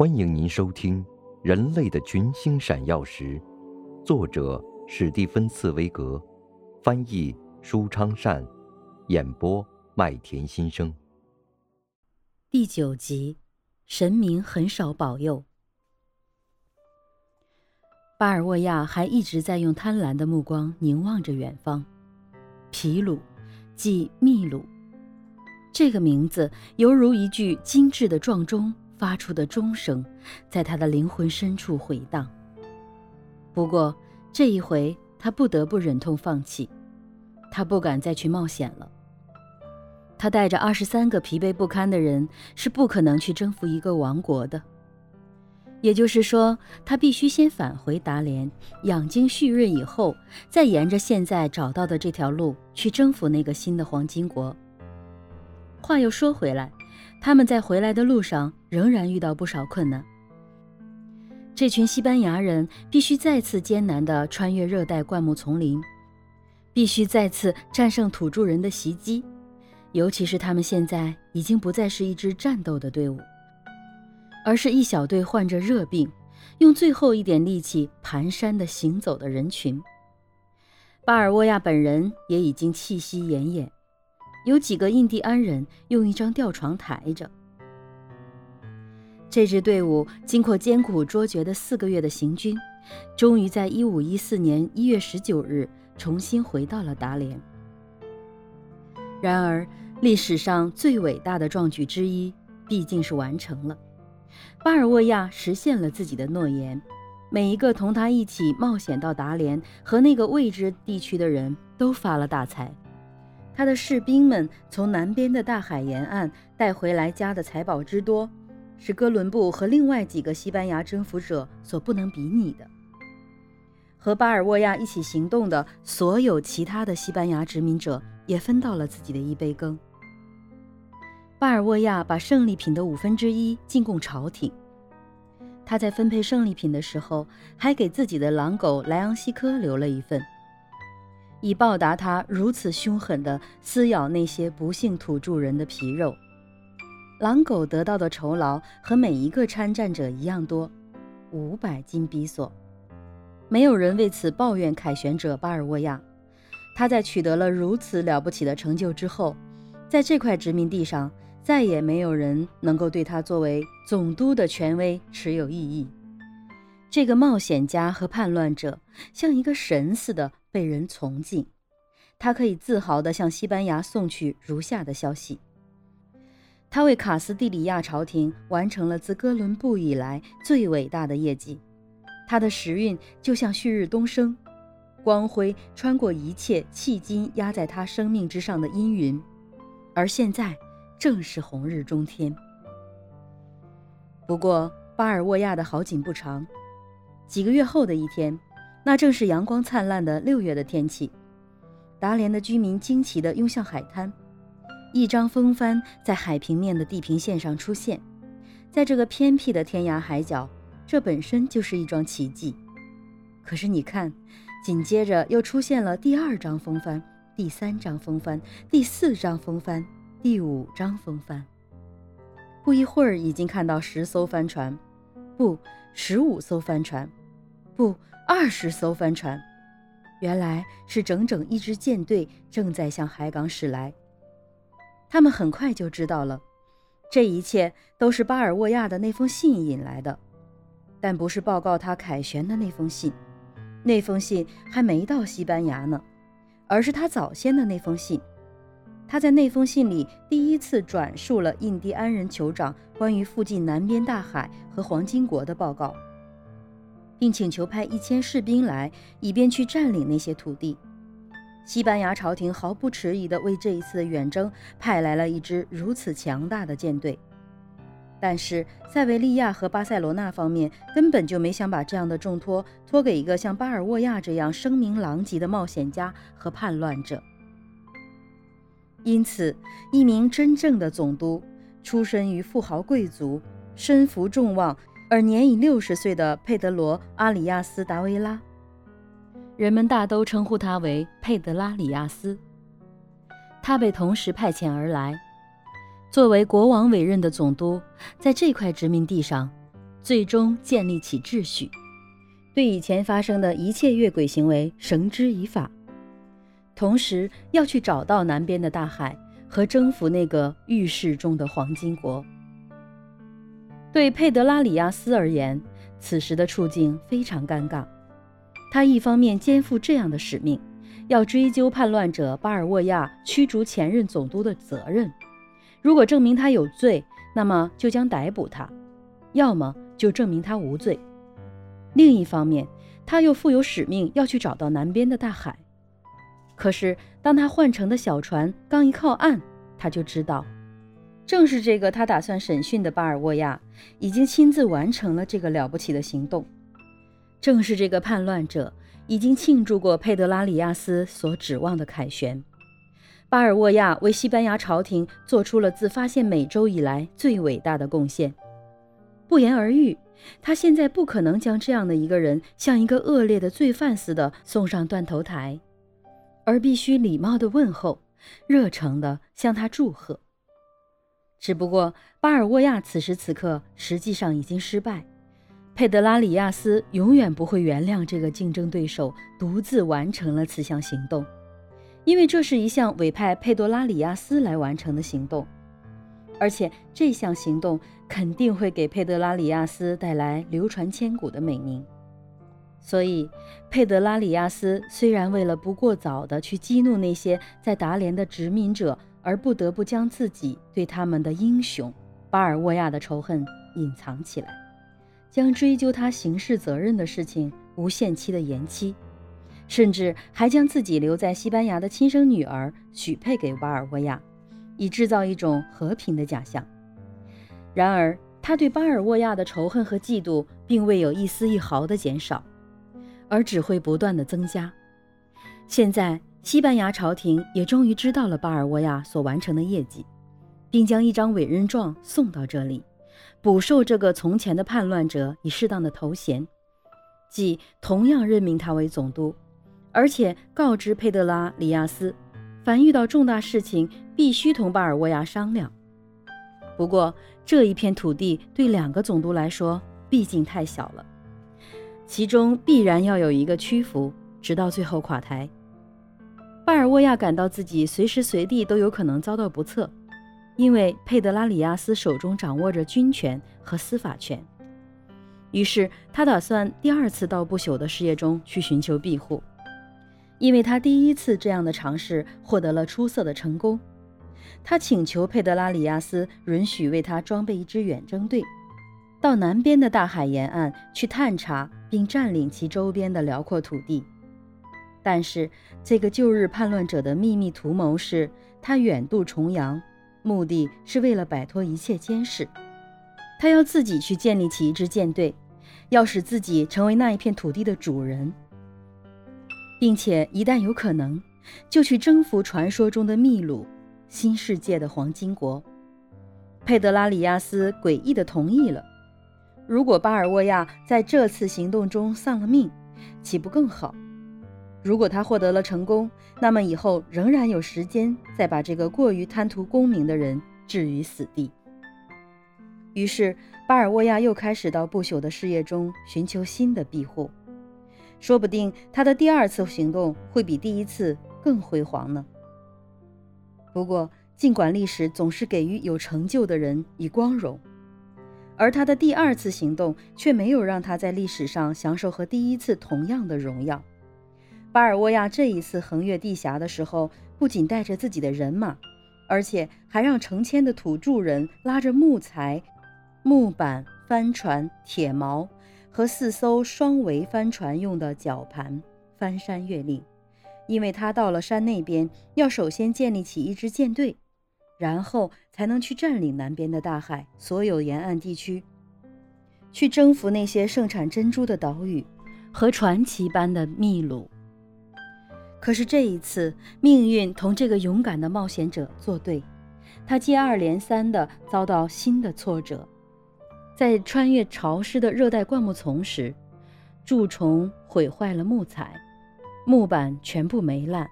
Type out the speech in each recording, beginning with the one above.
欢迎您收听《人类的群星闪耀时》，作者史蒂芬·茨威格，翻译舒昌善，演播麦田心声。第九集，神明很少保佑。巴尔沃亚还一直在用贪婪的目光凝望着远方，皮鲁，即秘鲁。这个名字犹如一句精致的撞钟。发出的钟声，在他的灵魂深处回荡。不过这一回，他不得不忍痛放弃，他不敢再去冒险了。他带着二十三个疲惫不堪的人，是不可能去征服一个王国的。也就是说，他必须先返回达连，养精蓄锐以后，再沿着现在找到的这条路去征服那个新的黄金国。话又说回来。他们在回来的路上仍然遇到不少困难。这群西班牙人必须再次艰难地穿越热带灌木丛林，必须再次战胜土著人的袭击，尤其是他们现在已经不再是一支战斗的队伍，而是一小队患着热病、用最后一点力气蹒跚地行走的人群。巴尔沃亚本人也已经气息奄奄。有几个印第安人用一张吊床抬着。这支队伍经过艰苦卓绝的四个月的行军，终于在一五一四年一月十九日重新回到了达连。然而，历史上最伟大的壮举之一毕竟是完成了。巴尔沃亚实现了自己的诺言，每一个同他一起冒险到达连和那个未知地区的人都发了大财。他的士兵们从南边的大海沿岸带回来家的财宝之多，是哥伦布和另外几个西班牙征服者所不能比拟的。和巴尔沃亚一起行动的所有其他的西班牙殖民者也分到了自己的一杯羹。巴尔沃亚把胜利品的五分之一进贡朝廷。他在分配胜利品的时候，还给自己的狼狗莱昂西科留了一份。以报答他如此凶狠地撕咬那些不幸土著人的皮肉，狼狗得到的酬劳和每一个参战者一样多，五百金比索。没有人为此抱怨凯旋者巴尔沃亚。他在取得了如此了不起的成就之后，在这块殖民地上再也没有人能够对他作为总督的权威持有异议。这个冒险家和叛乱者像一个神似的。被人崇敬，他可以自豪地向西班牙送去如下的消息：他为卡斯蒂里亚朝廷完成了自哥伦布以来最伟大的业绩。他的时运就像旭日东升，光辉穿过一切迄今压在他生命之上的阴云，而现在正是红日中天。不过，巴尔沃亚的好景不长，几个月后的一天。那正是阳光灿烂的六月的天气，达连的居民惊奇地涌向海滩，一张风帆在海平面的地平线上出现，在这个偏僻的天涯海角，这本身就是一桩奇迹。可是你看，紧接着又出现了第二张风帆、第三张风帆、第四张风帆、第五张风帆，不一会儿已经看到十艘帆船，不，十五艘帆船，不。二十艘帆船，原来是整整一支舰队正在向海港驶来。他们很快就知道了，这一切都是巴尔沃亚的那封信引来的，但不是报告他凯旋的那封信。那封信还没到西班牙呢，而是他早先的那封信。他在那封信里第一次转述了印第安人酋长关于附近南边大海和黄金国的报告。并请求派一千士兵来，以便去占领那些土地。西班牙朝廷毫不迟疑地为这一次的远征派来了一支如此强大的舰队。但是塞维利亚和巴塞罗那方面根本就没想把这样的重托托给一个像巴尔沃亚这样声名狼藉的冒险家和叛乱者。因此，一名真正的总督，出身于富豪贵族，身负众望。而年已六十岁的佩德罗·阿里亚斯·达维拉，人们大都称呼他为佩德拉里亚斯。他被同时派遣而来，作为国王委任的总督，在这块殖民地上，最终建立起秩序，对以前发生的一切越轨行为绳之以法，同时要去找到南边的大海和征服那个浴室中的黄金国。对佩德拉里亚斯而言，此时的处境非常尴尬。他一方面肩负这样的使命，要追究叛乱者巴尔沃亚驱逐前任总督的责任，如果证明他有罪，那么就将逮捕他；要么就证明他无罪。另一方面，他又负有使命要去找到南边的大海。可是，当他换乘的小船刚一靠岸，他就知道，正是这个他打算审讯的巴尔沃亚，已经亲自完成了这个了不起的行动。正是这个叛乱者已经庆祝过佩德拉里亚斯所指望的凯旋。巴尔沃亚为西班牙朝廷做出了自发现美洲以来最伟大的贡献。不言而喻，他现在不可能将这样的一个人像一个恶劣的罪犯似的送上断头台，而必须礼貌地问候，热诚地向他祝贺。只不过，巴尔沃亚此时此刻实际上已经失败。佩德拉里亚斯永远不会原谅这个竞争对手独自完成了此项行动，因为这是一项委派佩德拉里亚斯来完成的行动，而且这项行动肯定会给佩德拉里亚斯带来流传千古的美名。所以，佩德拉里亚斯虽然为了不过早的去激怒那些在达连的殖民者，而不得不将自己对他们的英雄巴尔沃亚的仇恨隐藏起来。将追究他刑事责任的事情无限期的延期，甚至还将自己留在西班牙的亲生女儿许配给巴尔沃亚，以制造一种和平的假象。然而，他对巴尔沃亚的仇恨和嫉妒并未有一丝一毫的减少，而只会不断的增加。现在，西班牙朝廷也终于知道了巴尔沃亚所完成的业绩，并将一张委任状送到这里。补授这个从前的叛乱者以适当的头衔，即同样任命他为总督，而且告知佩德拉里亚斯，凡遇到重大事情必须同巴尔沃亚商量。不过这一片土地对两个总督来说毕竟太小了，其中必然要有一个屈服，直到最后垮台。巴尔沃亚感到自己随时随地都有可能遭到不测。因为佩德拉里亚斯手中掌握着军权和司法权，于是他打算第二次到不朽的事业中去寻求庇护。因为他第一次这样的尝试获得了出色的成功，他请求佩德拉里亚斯允许为他装备一支远征队，到南边的大海沿岸去探查并占领其周边的辽阔土地。但是这个旧日叛乱者的秘密图谋是，他远渡重洋。目的是为了摆脱一切监视，他要自己去建立起一支舰队，要使自己成为那一片土地的主人，并且一旦有可能，就去征服传说中的秘鲁新世界的黄金国。佩德拉里亚斯诡异地同意了。如果巴尔沃亚在这次行动中丧了命，岂不更好？如果他获得了成功，那么以后仍然有时间再把这个过于贪图功名的人置于死地。于是，巴尔沃亚又开始到不朽的事业中寻求新的庇护。说不定他的第二次行动会比第一次更辉煌呢。不过，尽管历史总是给予有成就的人以光荣，而他的第二次行动却没有让他在历史上享受和第一次同样的荣耀。巴尔沃亚这一次横越地峡的时候，不仅带着自己的人马，而且还让成千的土著人拉着木材、木板、帆船、铁锚和四艘双桅帆船用的绞盘翻山越岭，因为他到了山那边，要首先建立起一支舰队，然后才能去占领南边的大海所有沿岸地区，去征服那些盛产珍珠的岛屿和传奇般的秘鲁。可是这一次，命运同这个勇敢的冒险者作对，他接二连三地遭到新的挫折。在穿越潮湿的热带灌木丛时，蛀虫毁坏了木材，木板全部霉烂，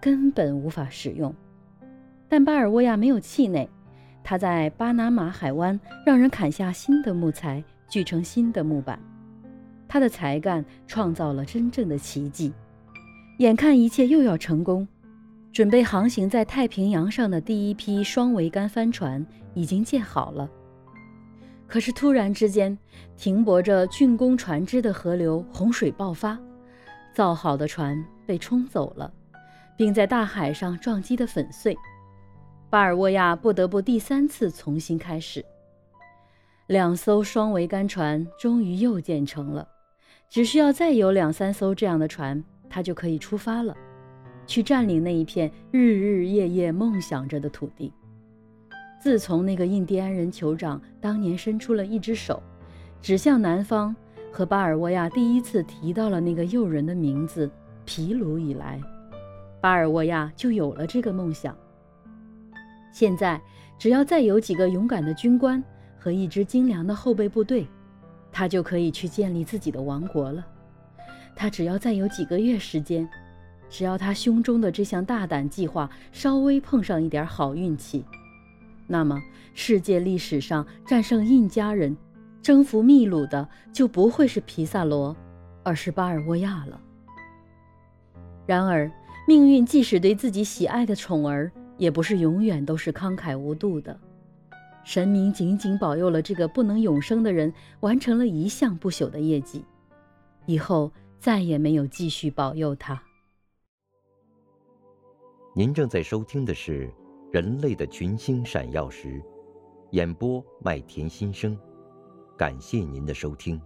根本无法使用。但巴尔沃亚没有气馁，他在巴拿马海湾让人砍下新的木材，锯成新的木板。他的才干创造了真正的奇迹。眼看一切又要成功，准备航行在太平洋上的第一批双桅杆帆船已经建好了。可是突然之间，停泊着竣工船只的河流洪水爆发，造好的船被冲走了，并在大海上撞击得粉碎。巴尔沃亚不得不第三次重新开始。两艘双桅杆船终于又建成了，只需要再有两三艘这样的船，他就可以出发了，去占领那一片日日夜夜梦想着的土地。自从那个印第安人酋长当年伸出了一只手，指向南方，和巴尔沃亚第一次提到了那个诱人的名字皮鲁以来，巴尔沃亚就有了这个梦想。现在，只要再有几个勇敢的军官和一支精良的后备部队，他就可以去建立自己的王国了。他只要再有几个月时间，只要他胸中的这项大胆计划稍微碰上一点好运气。那么，世界历史上战胜印加人、征服秘鲁的就不会是皮萨罗，而是巴尔沃亚了。然而，命运即使对自己喜爱的宠儿，也不是永远都是慷慨无度的。神明仅仅保佑了这个不能永生的人完成了一项不朽的业绩，以后再也没有继续保佑他。您正在收听的是。人类的群星闪耀时，演播麦田心声，感谢您的收听。